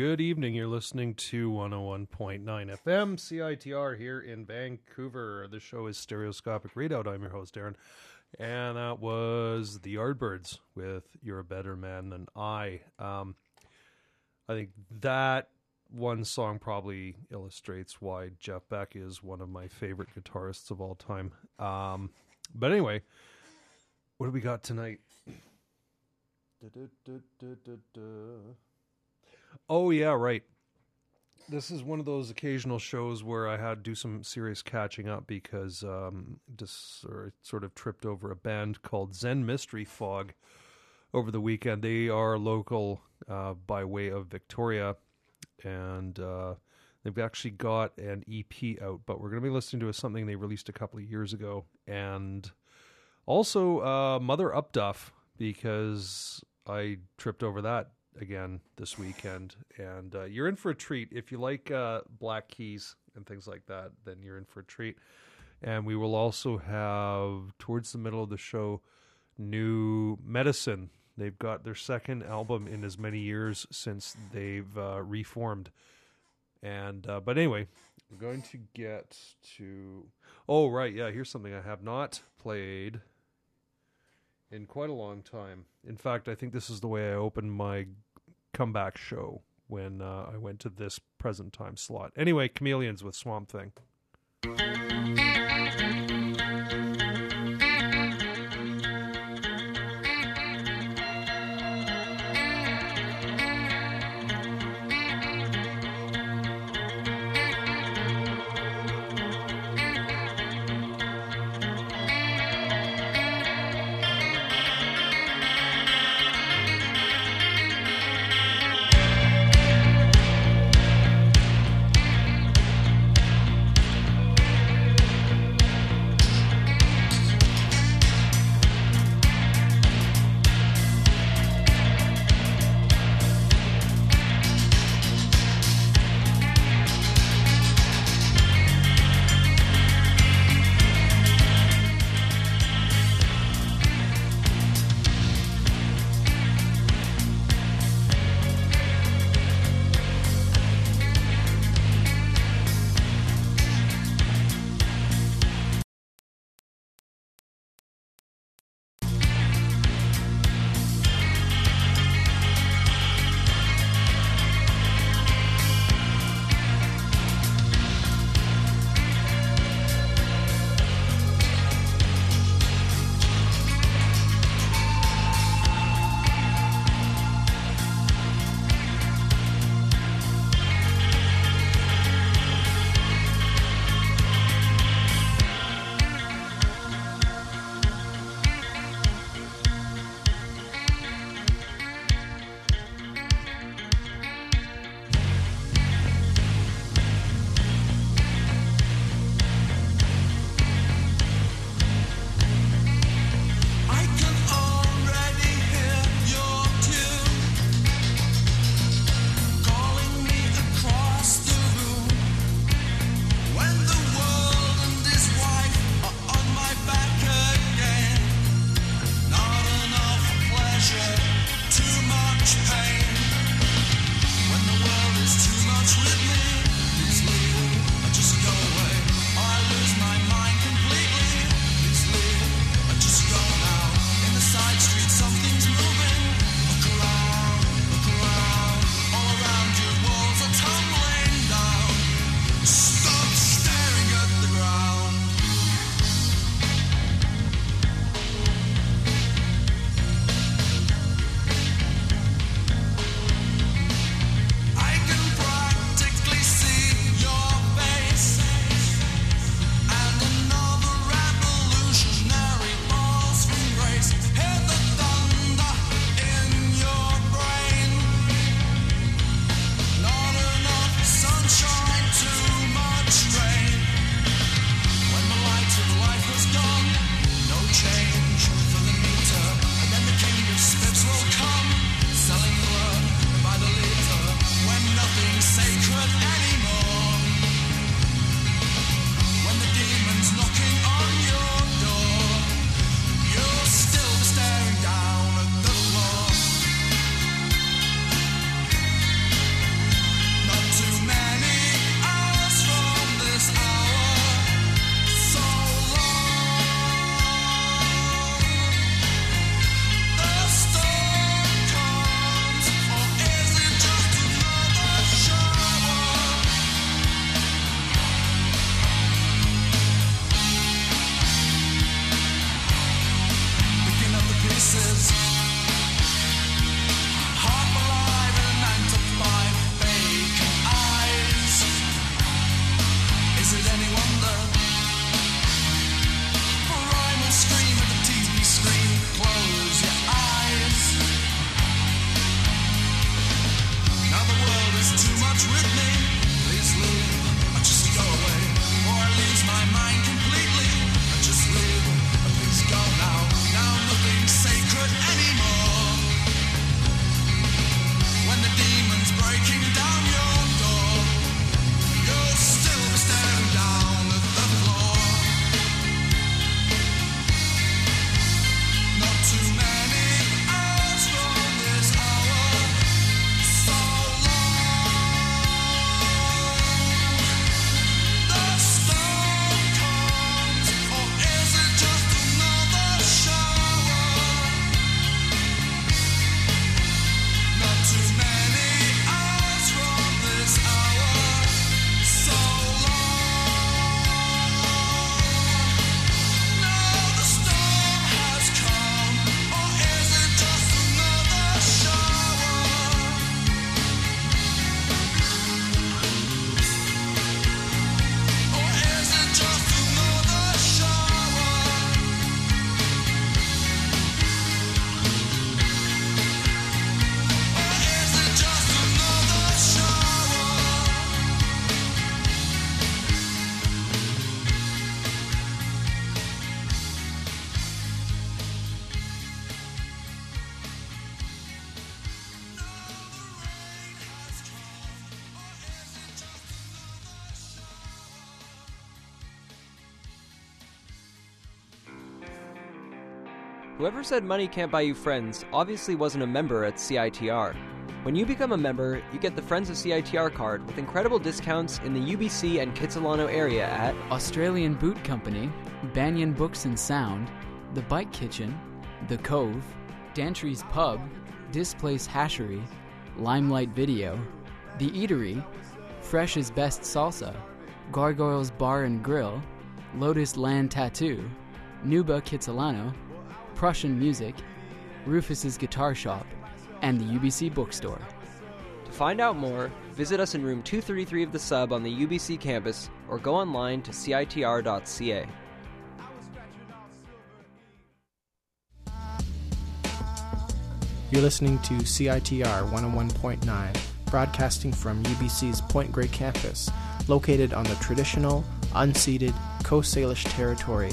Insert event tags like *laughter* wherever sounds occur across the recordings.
good evening. You're listening to 101.9 FM CITR here in Vancouver. The show is Stereoscopic Readout. I'm your host, Aaron. And that was the Yardbirds with You're a Better Man Than I. Um, I think that one song probably illustrates why Jeff Beck is one of my favorite guitarists of all time. Um, but anyway, what do we got tonight? Da-da-da-da-da-da. Oh yeah, right. This is one of those occasional shows where I had to do some serious catching up because um, just or sort of tripped over a band called Zen Mystery Fog over the weekend. They are local uh, by way of Victoria, and uh, they've actually got an EP out. But we're going to be listening to something they released a couple of years ago, and also uh, Mother Upduff because I tripped over that again this weekend, and uh, you're in for a treat if you like uh, Black Keys and things like that. Then you're in for a treat. And we will also have towards the middle of the show new medicine. They've got their second album in as many years since they've uh, reformed. And uh, but anyway, I'm going to get to. Oh right, yeah. Here's something I have not played in quite a long time. In fact, I think this is the way I opened my comeback show when uh, I went to this present time slot. Anyway, Chameleons with Swamp Thing. Whoever said money can't buy you friends obviously wasn't a member at CITR. When you become a member, you get the Friends of CITR card with incredible discounts in the UBC and Kitsilano area at Australian Boot Company, Banyen Books and Sound, The Bike Kitchen, The Cove, Dantry's Pub, Displace Hashery, Limelight Video, The Eatery, Fresh's Best Salsa, Gargoyles Bar and Grill, Lotus Land Tattoo, Nuba Kitsilano, Prussin Music, Rufus's Guitar Shop, and the UBC Bookstore. To find out more, visit us in room 233 of the sub on the UBC campus or go online to citr.ca. You're listening to CITR 101.9, broadcasting from UBC's Point Grey campus, located on the traditional, unceded Coast Salish territory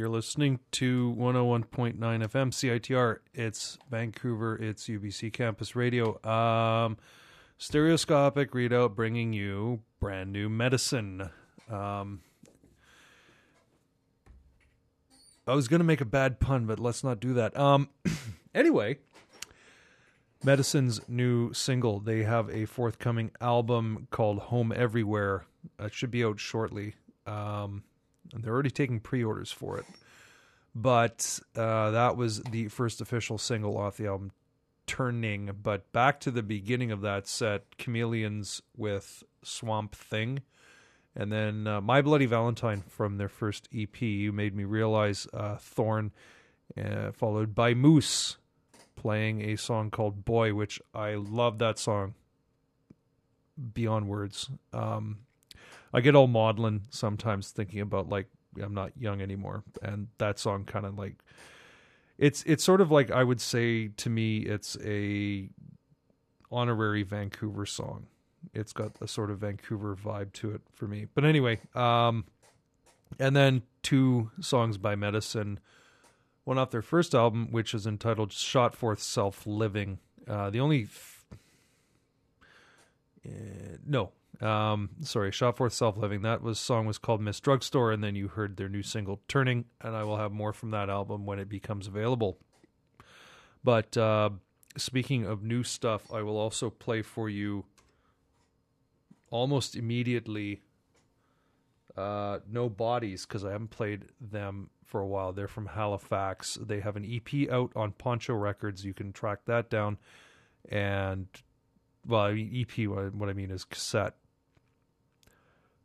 You're listening to 101.9 FM CITR. It's Vancouver. It's UBC Campus Radio. Um, stereoscopic readout bringing you brand new medicine. Um, I was going to make a bad pun, but let's not do that. Um, *clears throat* anyway, Medicine's new single. They have a forthcoming album called Home Everywhere. It should be out shortly. Um, and they're already taking pre-orders for it. But uh, that was the first official single off the album, Turning. But back to the beginning of that set, Chameleons with Swamp Thing, and then uh, My Bloody Valentine from their first EP. You made me realize uh, Thorn, uh, followed by Moose playing a song called Boy, which I love that song beyond words. Um, I get all maudlin sometimes thinking about like I'm not young anymore, and that song kind of like it's it's sort of like I would say to me it's a honorary Vancouver song. It's got a sort of Vancouver vibe to it for me. But anyway, um, and then two songs by Medicine, one off their first album, which is entitled "Shot Forth Self Living." Uh, the only f- uh, no, um, sorry, Shot Forth Self Living. That was song was called Miss Drugstore, and then you heard their new single Turning, and I will have more from that album when it becomes available. But uh, speaking of new stuff, I will also play for you almost immediately. Uh, no bodies because I haven't played them for a while. They're from Halifax. They have an EP out on Poncho Records. You can track that down, and well, I mean, EP. What I mean is cassette.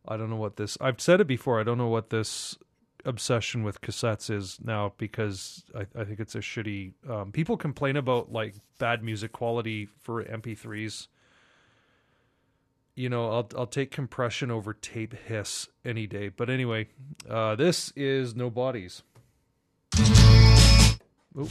I don't know what this. I've said it before. I don't know what this obsession with cassettes is now because I, I think it's a shitty. Um, people complain about like bad music quality for MP3s. You know, I'll I'll take compression over tape hiss any day. But anyway, uh, this is no bodies. Oop.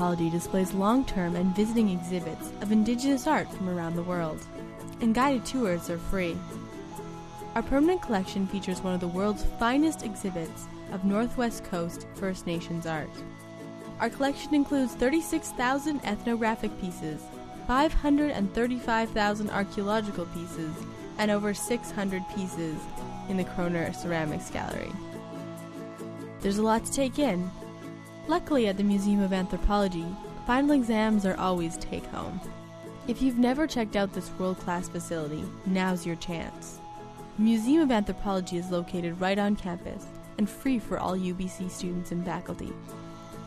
Anthropology displays long term and visiting exhibits of Indigenous art from around the world, and guided tours are free. Our permanent collection features one of the world's finest exhibits of Northwest Coast First Nations art. Our collection includes 36,000 ethnographic pieces, 535,000 archaeological pieces, and over 600 pieces in the Koerner Ceramics Gallery. There's a lot to take in, Luckily, at the Museum of Anthropology, final exams are always take home. If you've never checked out this world class facility, now's your chance. Museum of Anthropology is located right on campus and free for all UBC students and faculty.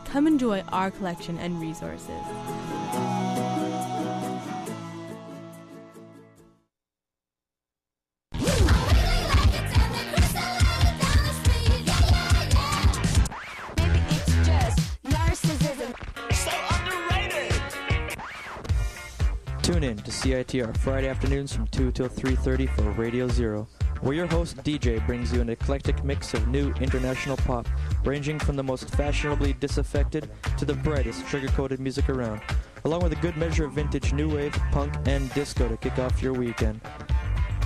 Come enjoy our collection and resources. In to CITR Friday afternoons from 2 till 3.30 for Radio Zero, where your host DJ brings you an eclectic mix of new international pop, ranging from the most fashionably disaffected to the brightest sugar-coated music around, along with a good measure of vintage new wave, punk, and disco to kick off your weekend.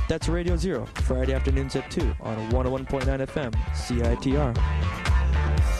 That's Radio Zero, Friday afternoons at 2 on 101.9 FM, CITR.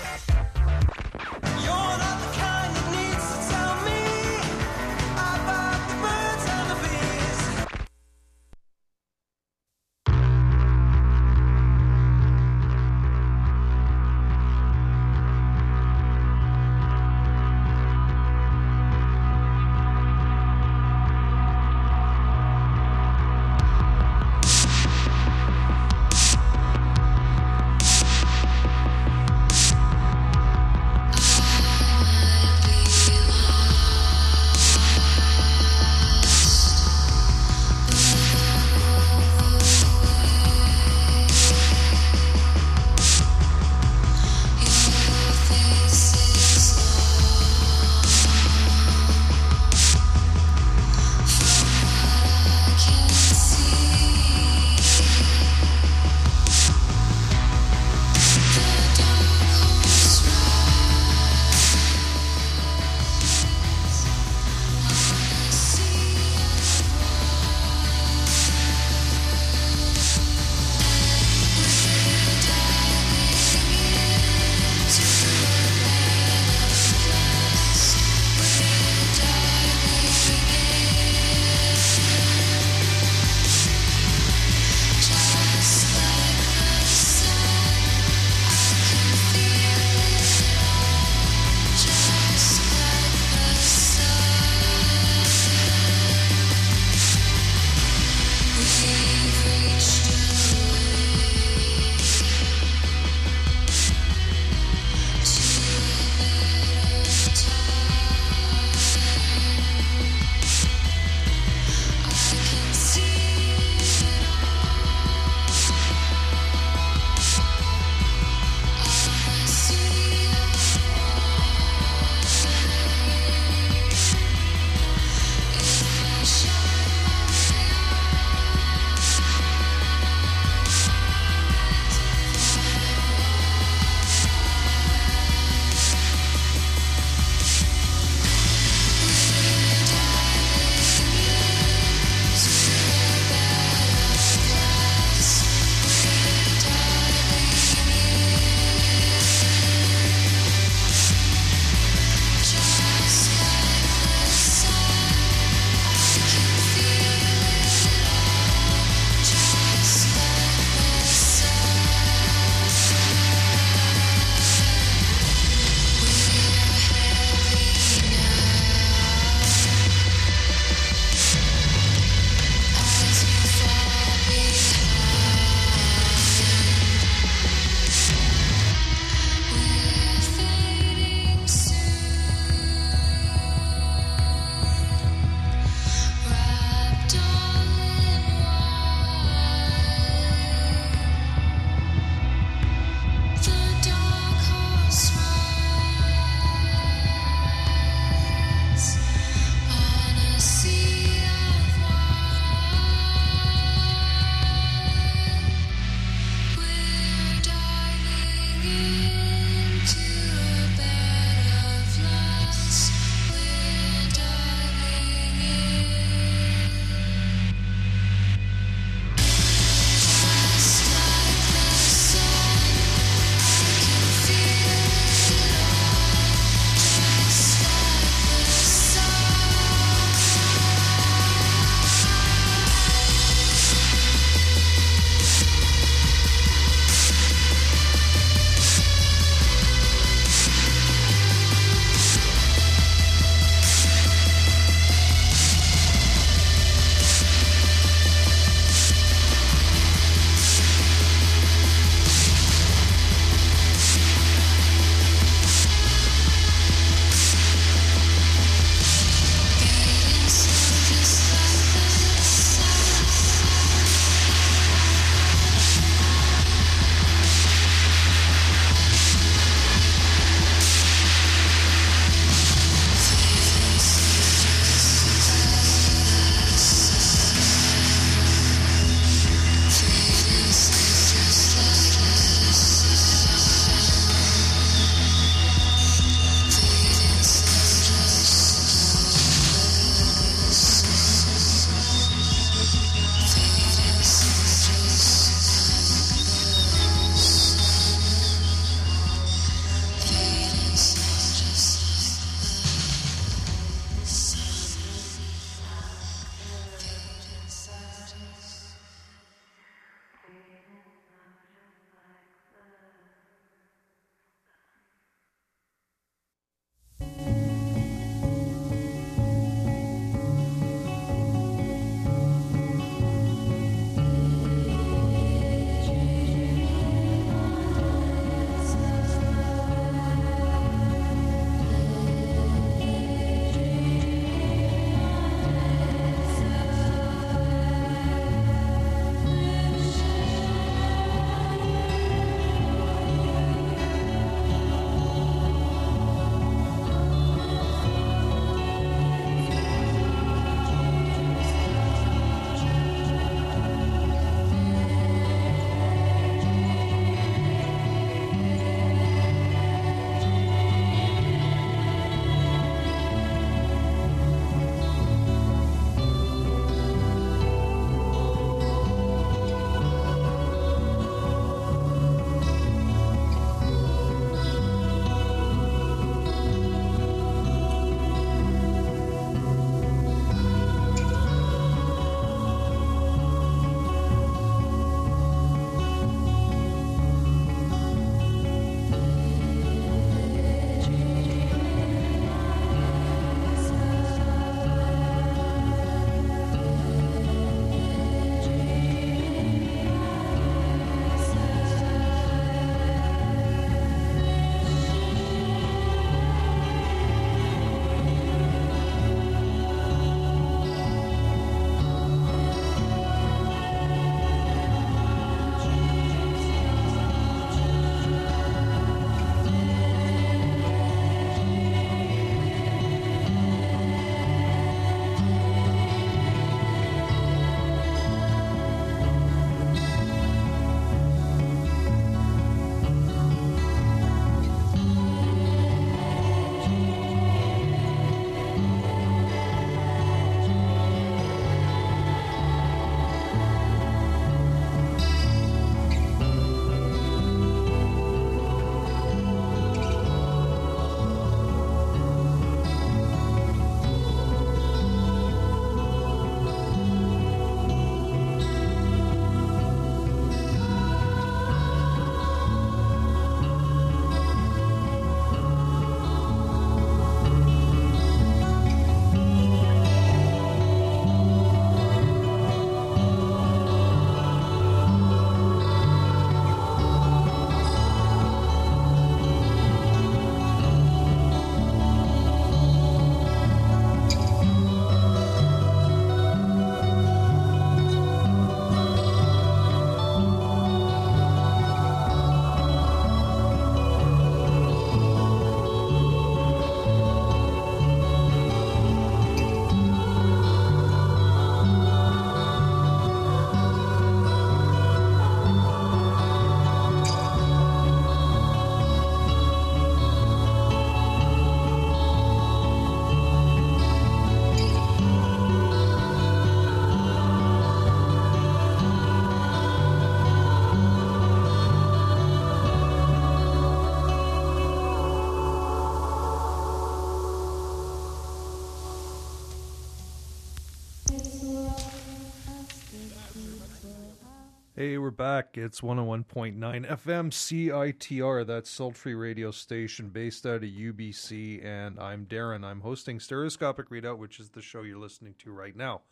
Hey, we're back. It's 101.9 FM CITR, that's sultry radio station based out of UBC. And I'm Darren. I'm hosting Stereoscopic Redoubt, which is the show you're listening to right now.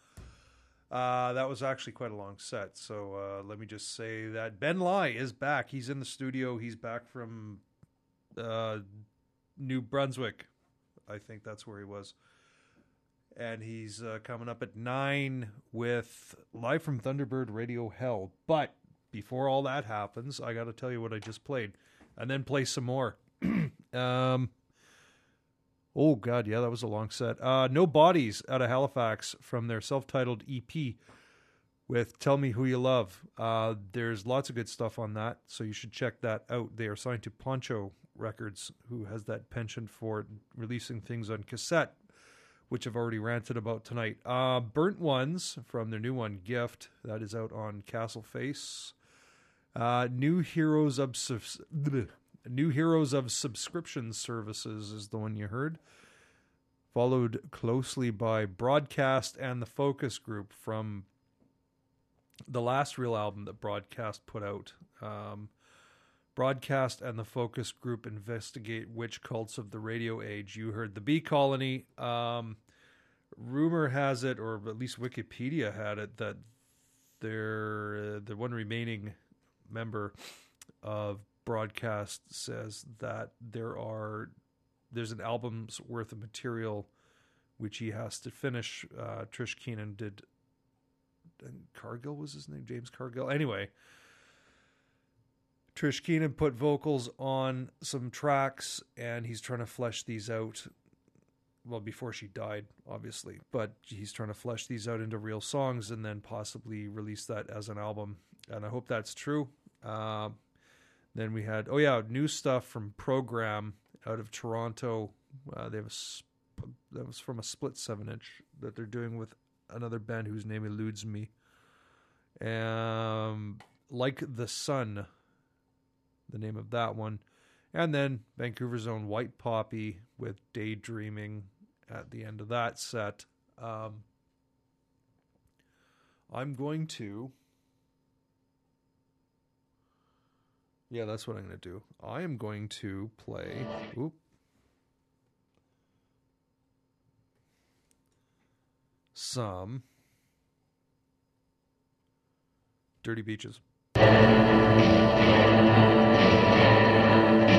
Uh, that was actually quite a long set. So uh, let me just say that Ben Lai is back. He's in the studio. He's back from uh, New Brunswick. I think that's where he was and he's uh, coming up at nine with live from Thunderbird Radio Hell. But before all that happens, I got to tell you what I just played, and then play some more. *clears throat* um, oh God, yeah, that was a long set. Uh, no bodies out of Halifax from their self-titled EP with "Tell Me Who You Love." Uh, there's lots of good stuff on that, so you should check that out. They are signed to Poncho Records, who has that penchant for releasing things on cassette which I've already ranted about tonight. Uh, Burnt Ones from their new one, Gift, that is out on Castle Face. Uh, new Heroes of New Heroes of Subscription Services is the one you heard. Followed closely by Broadcast and the Focus Group from the last real album that Broadcast put out. Um, Broadcast and the focus group investigate witch cults of the radio age. You heard the Be Colony. Um, rumor has it, or at least Wikipedia had it, that they're, uh, the one remaining member of Broadcast says that there are there's an album's worth of material which he has to finish. Uh, Trish Keenan did. And Cargill was his name, James Cargill. Anyway, Trish Keenan put vocals on some tracks, and he's trying to flesh these out. Well, before she died, obviously, but he's trying to flesh these out into real songs and then possibly release that as an album. And I hope that's true. Uh, then we had, oh yeah, new stuff from Program out of Toronto. Uh, they have a that was from a split seven inch that they're doing with another band whose name eludes me. Um, like the Sun the name of that one. And then Vancouver's own White Poppy with Daydreaming at the end of that set. Um, I'm going to. Yeah, that's what I'm going to do. I am going to play. Oop. Some Dirty Beaches. thank you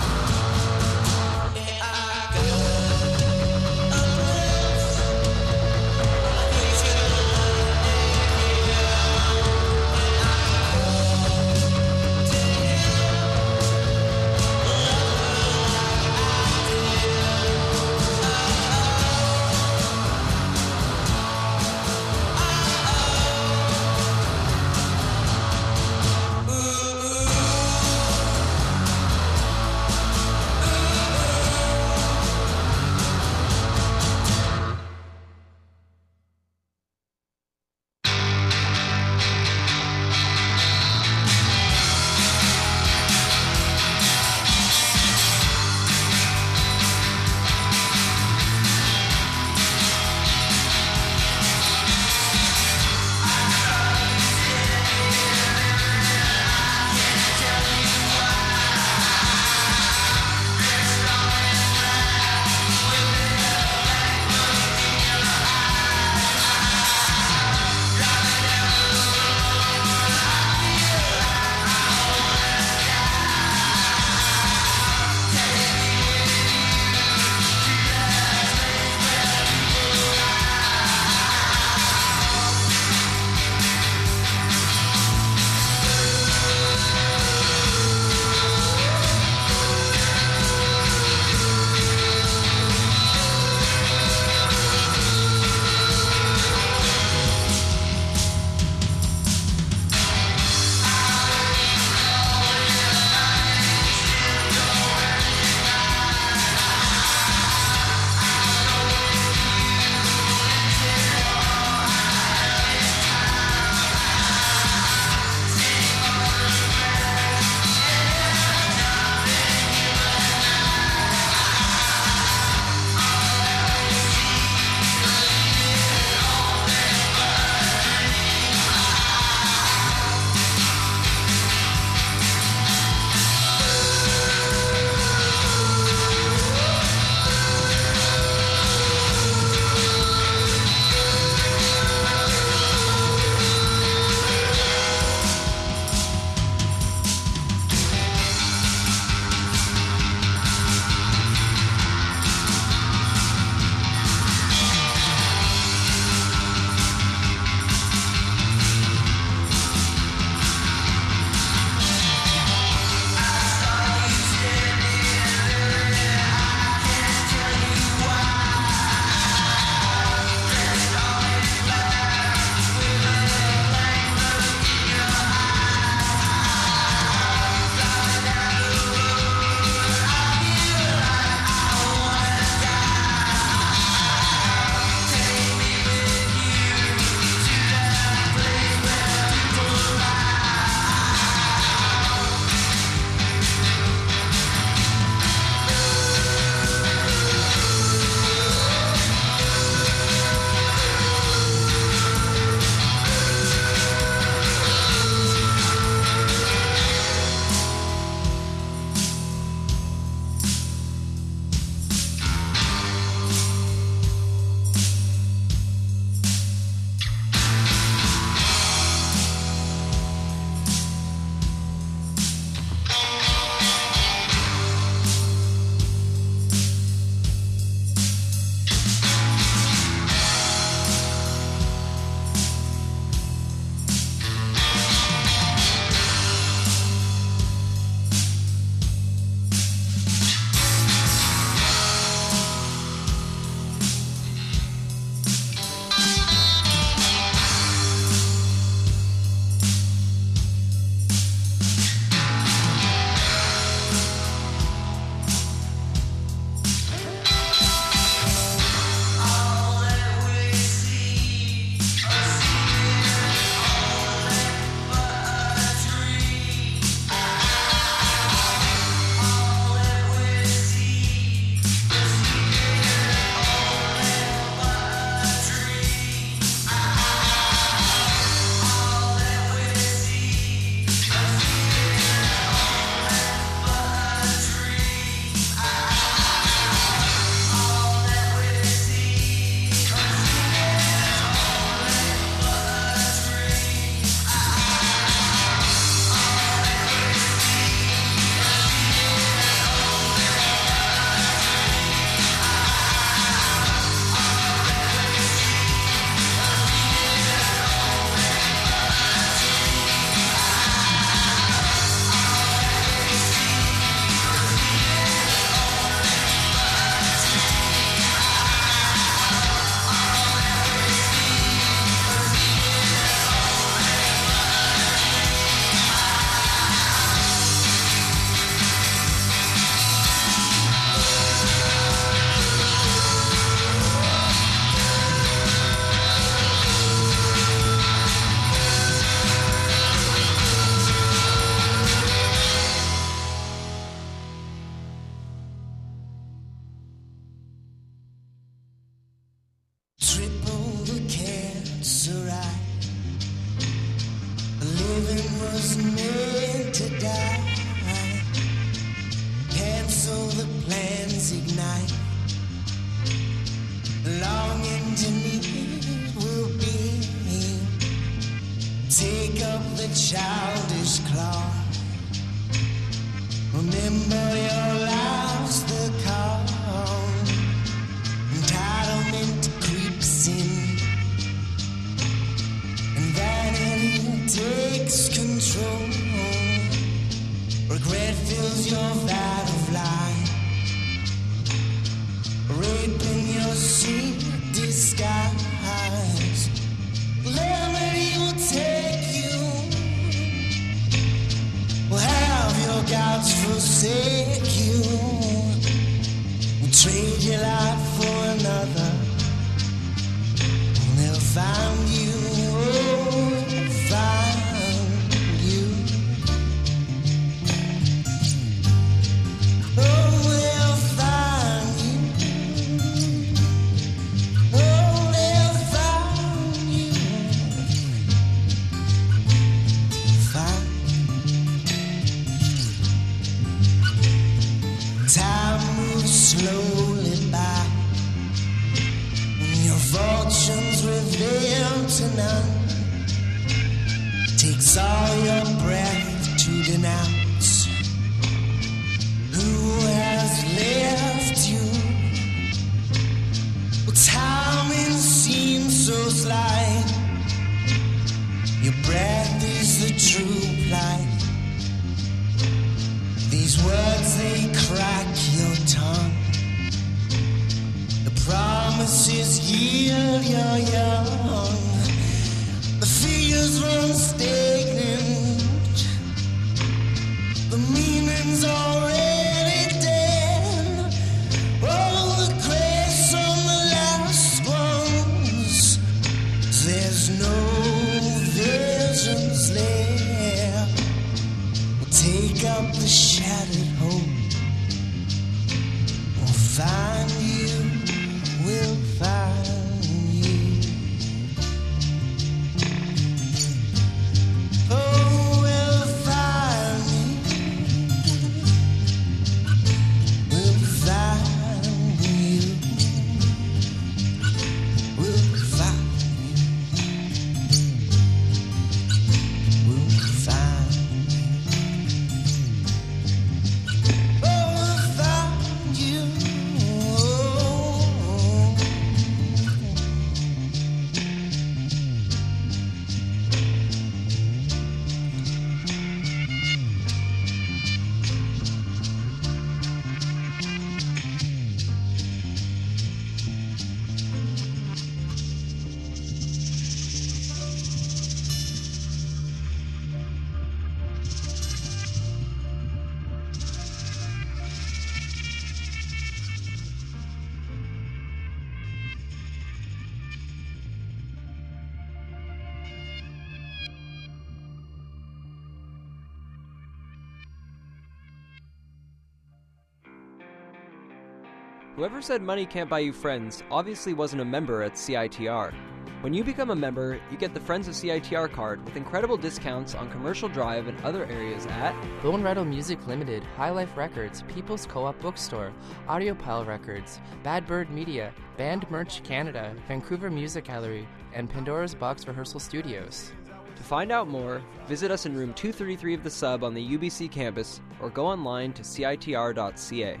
Whoever said money can't buy you friends obviously wasn't a member at CITR. When you become a member, you get the Friends of CITR card with incredible discounts on Commercial Drive and other areas at Bone Rattle Music Limited, High Life Records, People's Co-op Bookstore, Audiopile Records, Bad Bird Media, Band Merch Canada, Vancouver Music Gallery, and Pandora's Box Rehearsal Studios. To find out more, visit us in room 233 of the sub on the UBC campus or go online to citr.ca.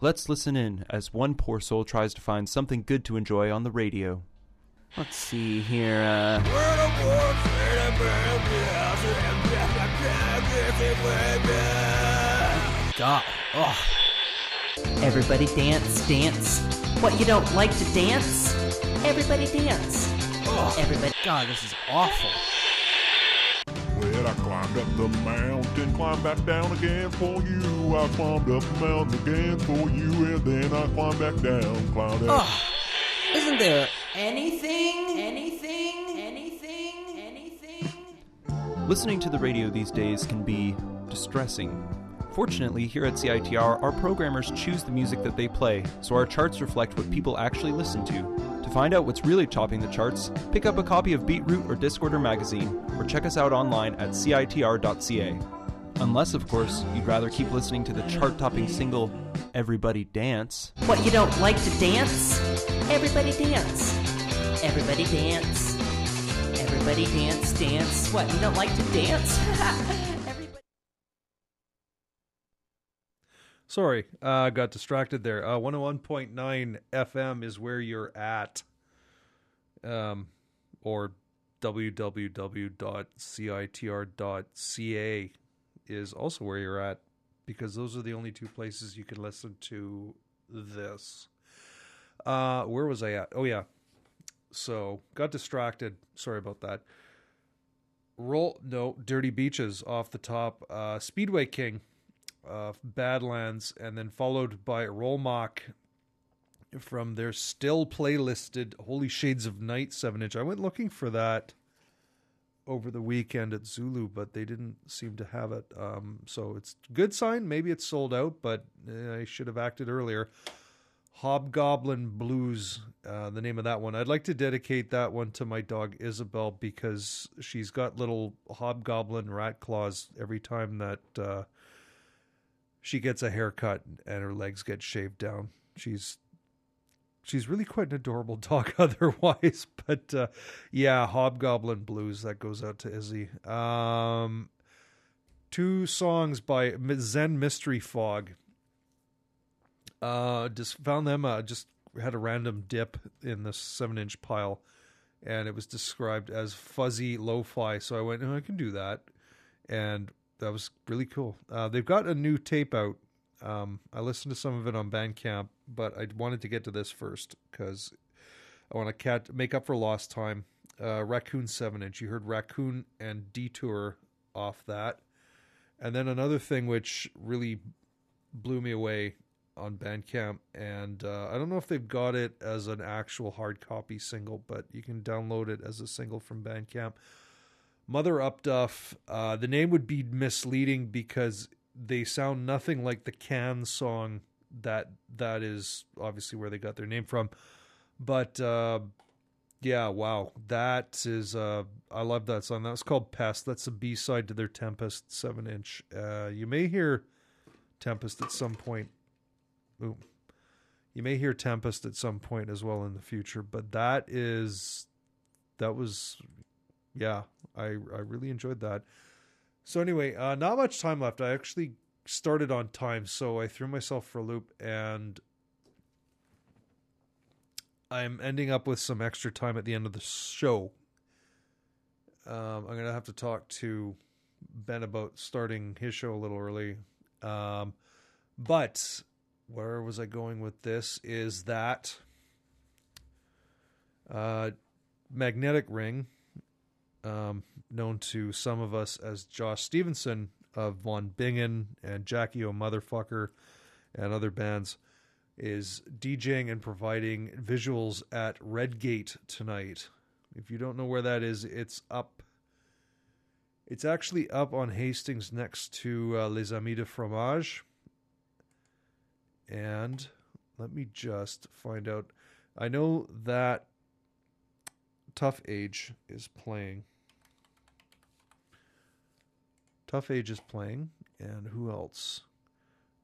Let's listen in as one poor soul tries to find something good to enjoy on the radio. Let's see here. Uh, God. Oh. Everybody dance, dance. What, you don't like to dance? Everybody dance. Everybody. God, this is awful. Well, I climbed up the mountain, climbed back down again for you. I climbed up the mountain again for you, and then I climbed back down, climbed up. Oh, isn't there anything, anything, anything, anything? listening to the radio these days can be distressing. Fortunately, here at CITR, our programmers choose the music that they play, so our charts reflect what people actually listen to. To find out what's really topping the charts, pick up a copy of Beatroot or Discorder magazine, or check us out online at citr.ca. Unless, of course, you'd rather keep listening to the chart topping single Everybody Dance. What, you don't like to dance? Everybody dance. Everybody dance. Everybody dance, dance. What, you don't like to dance? *laughs* Sorry, uh, got distracted there. Uh, 101.9 FM is where you're at. Um, or www.citr.ca is also where you're at because those are the only two places you can listen to this. Uh, where was I at? Oh, yeah. So, got distracted. Sorry about that. Roll, no, Dirty Beaches off the top. Uh, Speedway King uh, Badlands, and then followed by Rollmock from their still playlisted Holy Shades of Night 7 inch. I went looking for that over the weekend at Zulu, but they didn't seem to have it. Um, so it's good sign. Maybe it's sold out, but uh, I should have acted earlier. Hobgoblin Blues, uh, the name of that one. I'd like to dedicate that one to my dog Isabel because she's got little hobgoblin rat claws every time that uh, she gets a haircut and her legs get shaved down. She's she's really quite an adorable *laughs* dog *laughs* otherwise, but uh, yeah, Hobgoblin Blues that goes out to Izzy. Um, two songs by Zen Mystery Fog. Uh, just found them. Uh, just had a random dip in the seven inch pile, and it was described as fuzzy lo-fi. So I went, oh, I can do that, and that was really cool. Uh, they've got a new tape out. Um, I listened to some of it on Bandcamp, but I wanted to get to this first because I want to cat make up for lost time. Uh, Raccoon seven inch. You heard Raccoon and Detour off that, and then another thing which really blew me away on Bandcamp, and uh, I don't know if they've got it as an actual hard copy single, but you can download it as a single from Bandcamp. Mother Upduff. Uh, the name would be misleading because they sound nothing like the Can song that that is obviously where they got their name from. But uh, yeah, wow, that is uh, I love that song. That's called Pest. That's a B side to their Tempest seven inch. Uh, you may hear Tempest at some point. Ooh. You may hear Tempest at some point as well in the future, but that is that was yeah, I I really enjoyed that. So anyway, uh, not much time left. I actually started on time, so I threw myself for a loop, and I'm ending up with some extra time at the end of the show. Um, I'm gonna have to talk to Ben about starting his show a little early, um, but where was I going with this? Is that uh, magnetic ring um, known to some of us as Josh Stevenson of Von Bingen and Jackie O Motherfucker and other bands, is DJing and providing visuals at Redgate tonight. If you don't know where that is, it's up. It's actually up on Hastings next to uh, Les Amis de Fromage. And let me just find out. I know that Tough Age is playing. Tough Age is playing, and who else?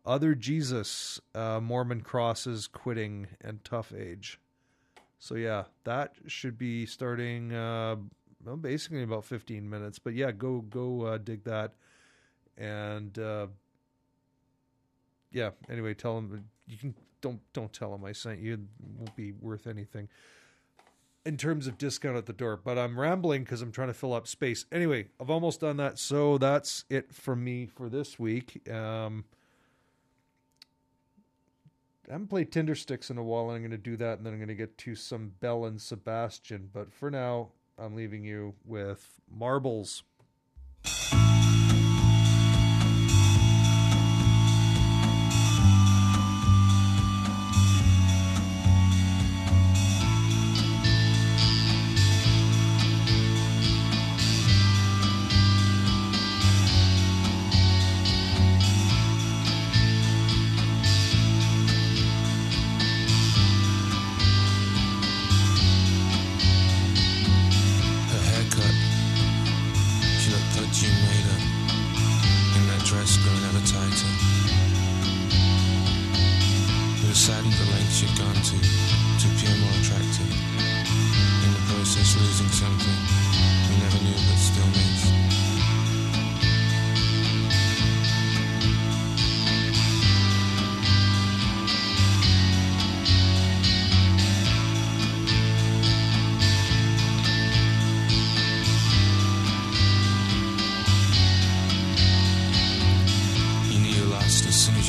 Other Jesus, uh, Mormon Crosses, Quitting, and Tough Age. So yeah, that should be starting uh, well, basically about 15 minutes. But yeah, go go uh, dig that, and uh, yeah. Anyway, tell them you can don't don't tell them I sent you. It won't be worth anything in terms of discount at the door. But I'm rambling because I'm trying to fill up space. Anyway, I've almost done that, so that's it from me for this week. Um, I haven't played Tindersticks in a while, and I'm going to do that, and then I'm going to get to some Belle and Sebastian. But for now, I'm leaving you with Marbles.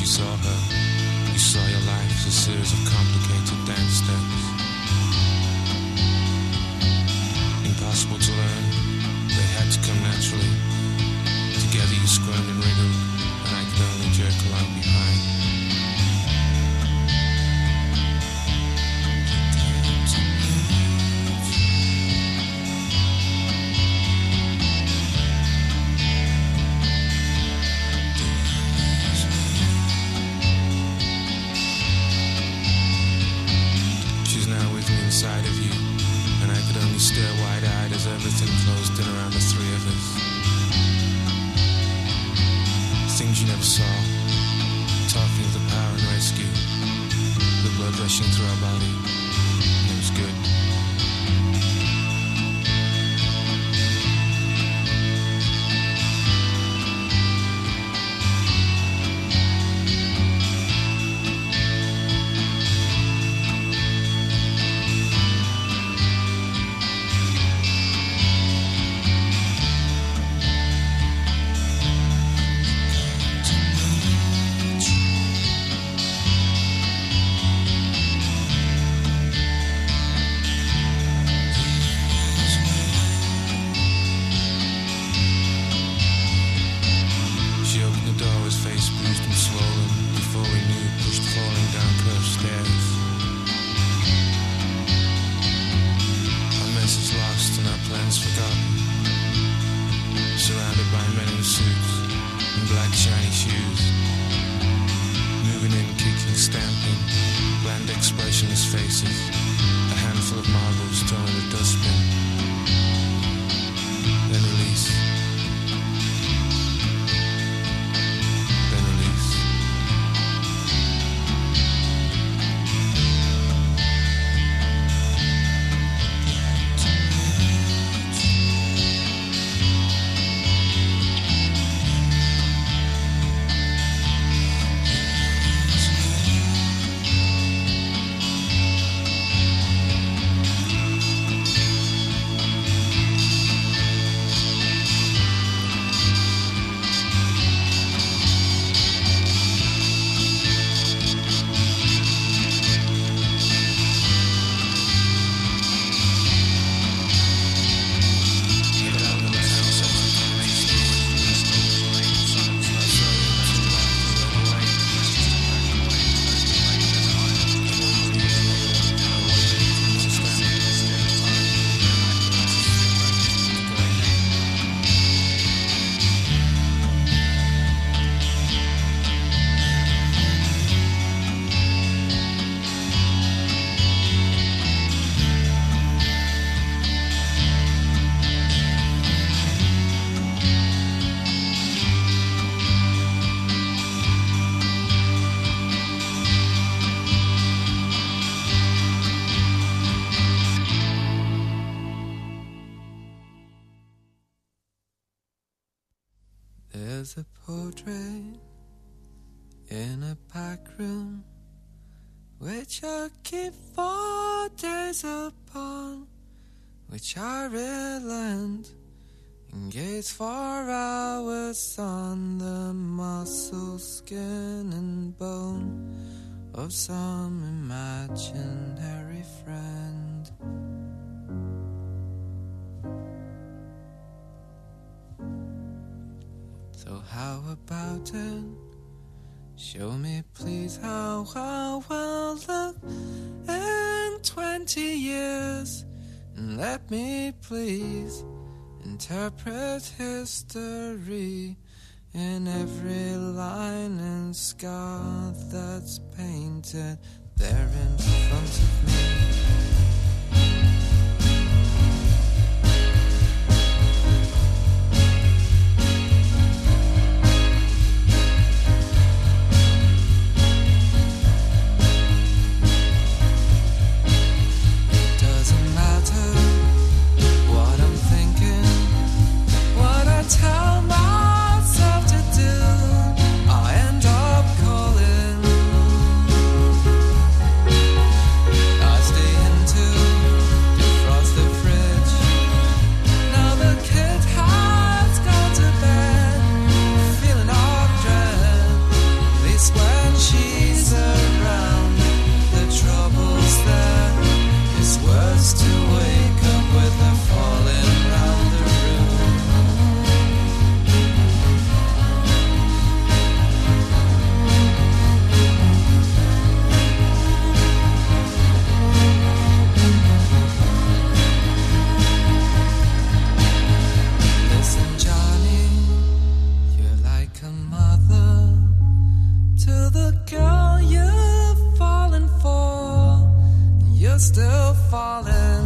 You saw her. You saw your life as a series of complicated dance steps. Impossible to learn, they had to come naturally. Together you squirmed and wriggled, and I could only jerk along behind. Keep four days upon, which I relent and gaze for hours on the muscle, skin, and bone of some imaginary friend. So how about it? Show me please how how look in twenty years and let me please interpret history in every line and scar that's painted there in front of me. tower. Still falling.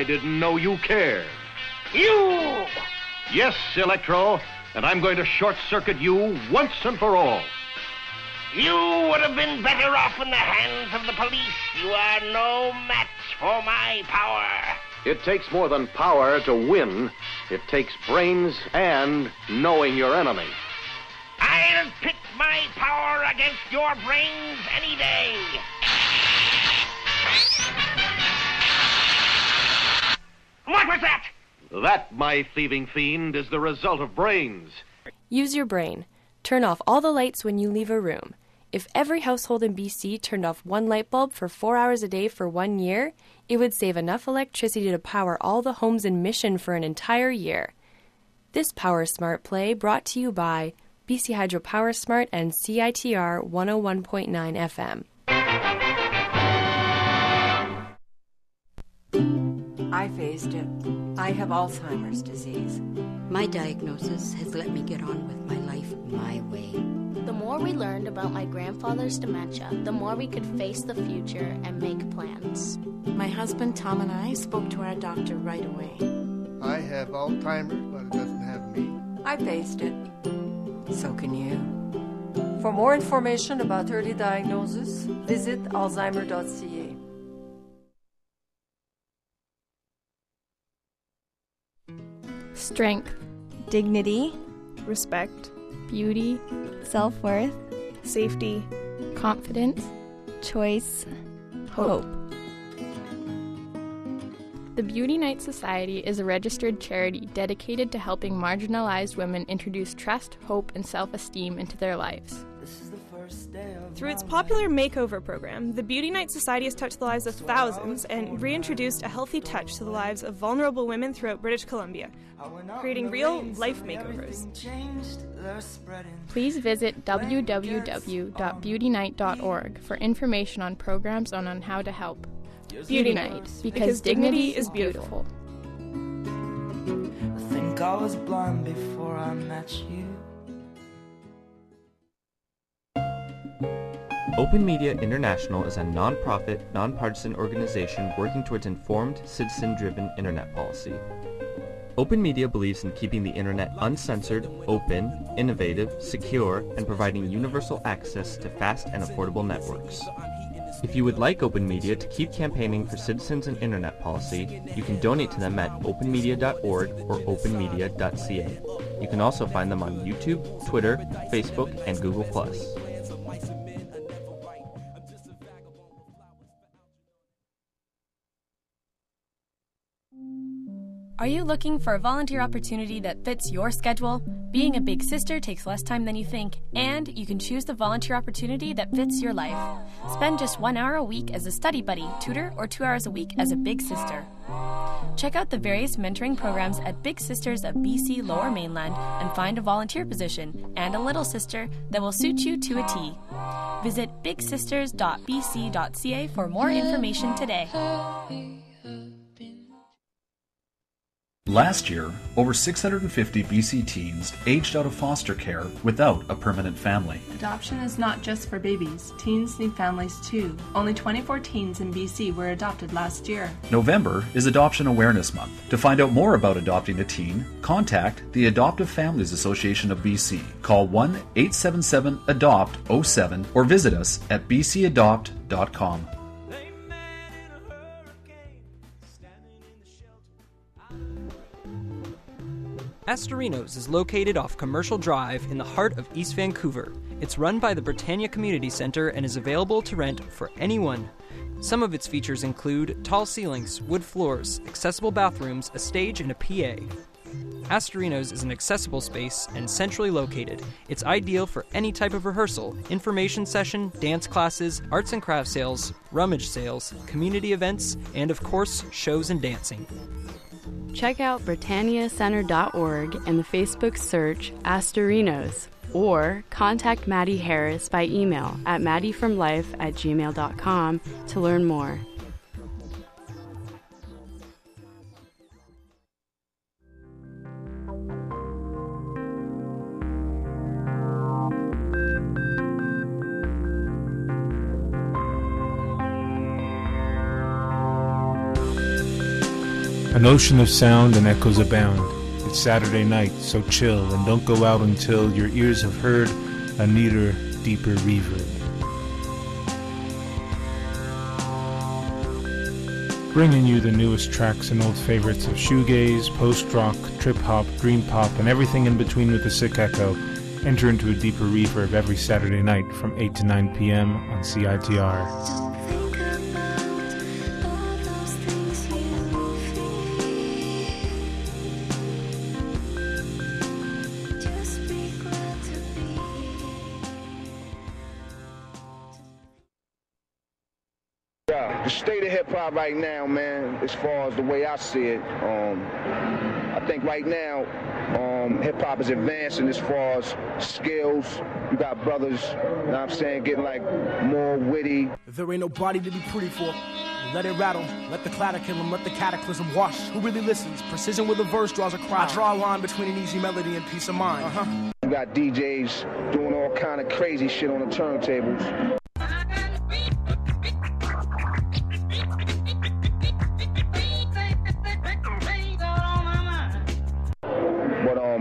I didn't know you cared. You! Yes, Electro, and I'm going to short circuit you once and for all. You would have been better off in the hands of the police. You are no match for my power. It takes more than power to win. It takes brains and knowing your enemy. I'll pit my power against your brains any day. What was that? That, my thieving fiend, is the result of brains. Use your brain. Turn off all the lights when you leave a room. If every household in BC turned off one light bulb for four hours a day for one year, it would save enough electricity to power all the homes in Mission for an entire year. This Power Smart play brought to you by BC Hydro Power Smart and CITR 101.9 FM. I faced it. I have Alzheimer's disease. My diagnosis has let me get on with my life my way. The more we learned about my grandfather's dementia, the more we could face the future and make plans. My husband Tom and I spoke to our doctor right away. I have Alzheimer's, but it doesn't have me. I faced it. So can you. For more information about early diagnosis, visit alzheimer.ca. Strength, dignity, respect, beauty, self worth, safety, confidence, choice, hope. The Beauty Night Society is a registered charity dedicated to helping marginalized women introduce trust, hope, and self esteem into their lives. Through its popular makeover program, the Beauty Night Society has touched the lives of thousands and reintroduced a healthy touch to the lives of vulnerable women throughout British Columbia, creating real life makeovers. Please visit www.beautynight.org for information on programs and on how to help. Beauty Night, because, dignity is beautiful. I think I was blind before I met you. Open Media International is a non-profit, nonpartisan organization working towards informed, citizen-driven internet policy. Open Media believes in keeping the internet uncensored, open, innovative, secure, and providing universal access to fast and affordable networks. If you would like Open Media to keep campaigning for citizens and internet policy, you can donate to them at openmedia.org or openmedia.ca. You can also find them on YouTube, Twitter, Facebook, and Google+. Are you looking for a volunteer opportunity that fits your schedule? Being a big sister takes less time than you think, and you can choose the volunteer opportunity that fits your life. Spend just one hour a week as a study buddy, tutor, or two hours a week as a big sister. Check out the various mentoring programs at Big Sisters of BC Lower Mainland and find a volunteer position and a little sister that will suit you to a T. Visit bigsisters.bc.ca for more information today. Last year, over 650 BC teens aged out of foster care without a permanent family. Adoption is not just for babies. Teens need families too. Only 24 teens in BC were adopted last year. November is Adoption Awareness Month. To find out more about adopting a teen, contact the Adoptive Families Association of BC. Call 1 877 ADOPT 07 or visit us at bcadopt.com. Astorinos is located off Commercial Drive in the heart of East Vancouver. It's run by the Britannia Community Center and is available to rent for anyone. Some of its features include tall ceilings, wood floors, accessible bathrooms, a stage, and a PA. Astorinos is an accessible space and centrally located. It's ideal for any type of rehearsal, information session, dance classes, arts and crafts sales, rummage sales, community events, and of course, shows and dancing. Check out BritanniaCenter.org and the Facebook search Astorinos or contact Maddie Harris by email at maddiefromlife at gmail.com to learn more. An ocean of sound and echoes abound. It's Saturday night, so chill and don't go out until your ears have heard a neater, deeper reverb. Bringing you the newest tracks and old favorites of shoegaze, post rock, trip hop, dream pop, and everything in between with the sick echo. Enter into a deeper reverb every Saturday night from 8 to 9 p.m. on CITR. The state of hip hop right now, man, as far as the way I see it, um, I think right now, um, hip hop is advancing as far as skills. You got brothers, you know what I'm saying, getting like more witty. There ain't nobody to be pretty for. Let it rattle, let the clatter kill him, let the cataclysm wash. Who really listens? Precision with a verse draws a crowd. I draw a line between an easy melody and peace of mind. Uh-huh. You got DJs doing all kind of crazy shit on the turntables.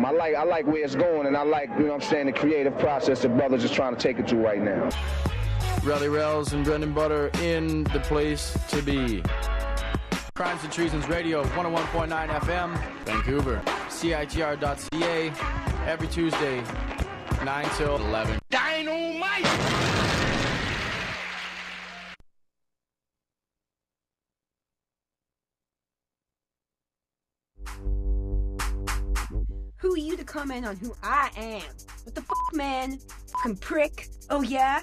But um, I like I like where it's going, and I like you know what I'm saying the creative process that brothers is trying to take it to right now. Rally Rails and Brendan Butter in the place to be. Crimes and Treasons Radio, 101.9 FM, Vancouver. CITR.ca, every Tuesday, 9 till 11. Dynamite! Who are you to comment on who I am? What the fuck, man? Fucking prick. Oh, yeah?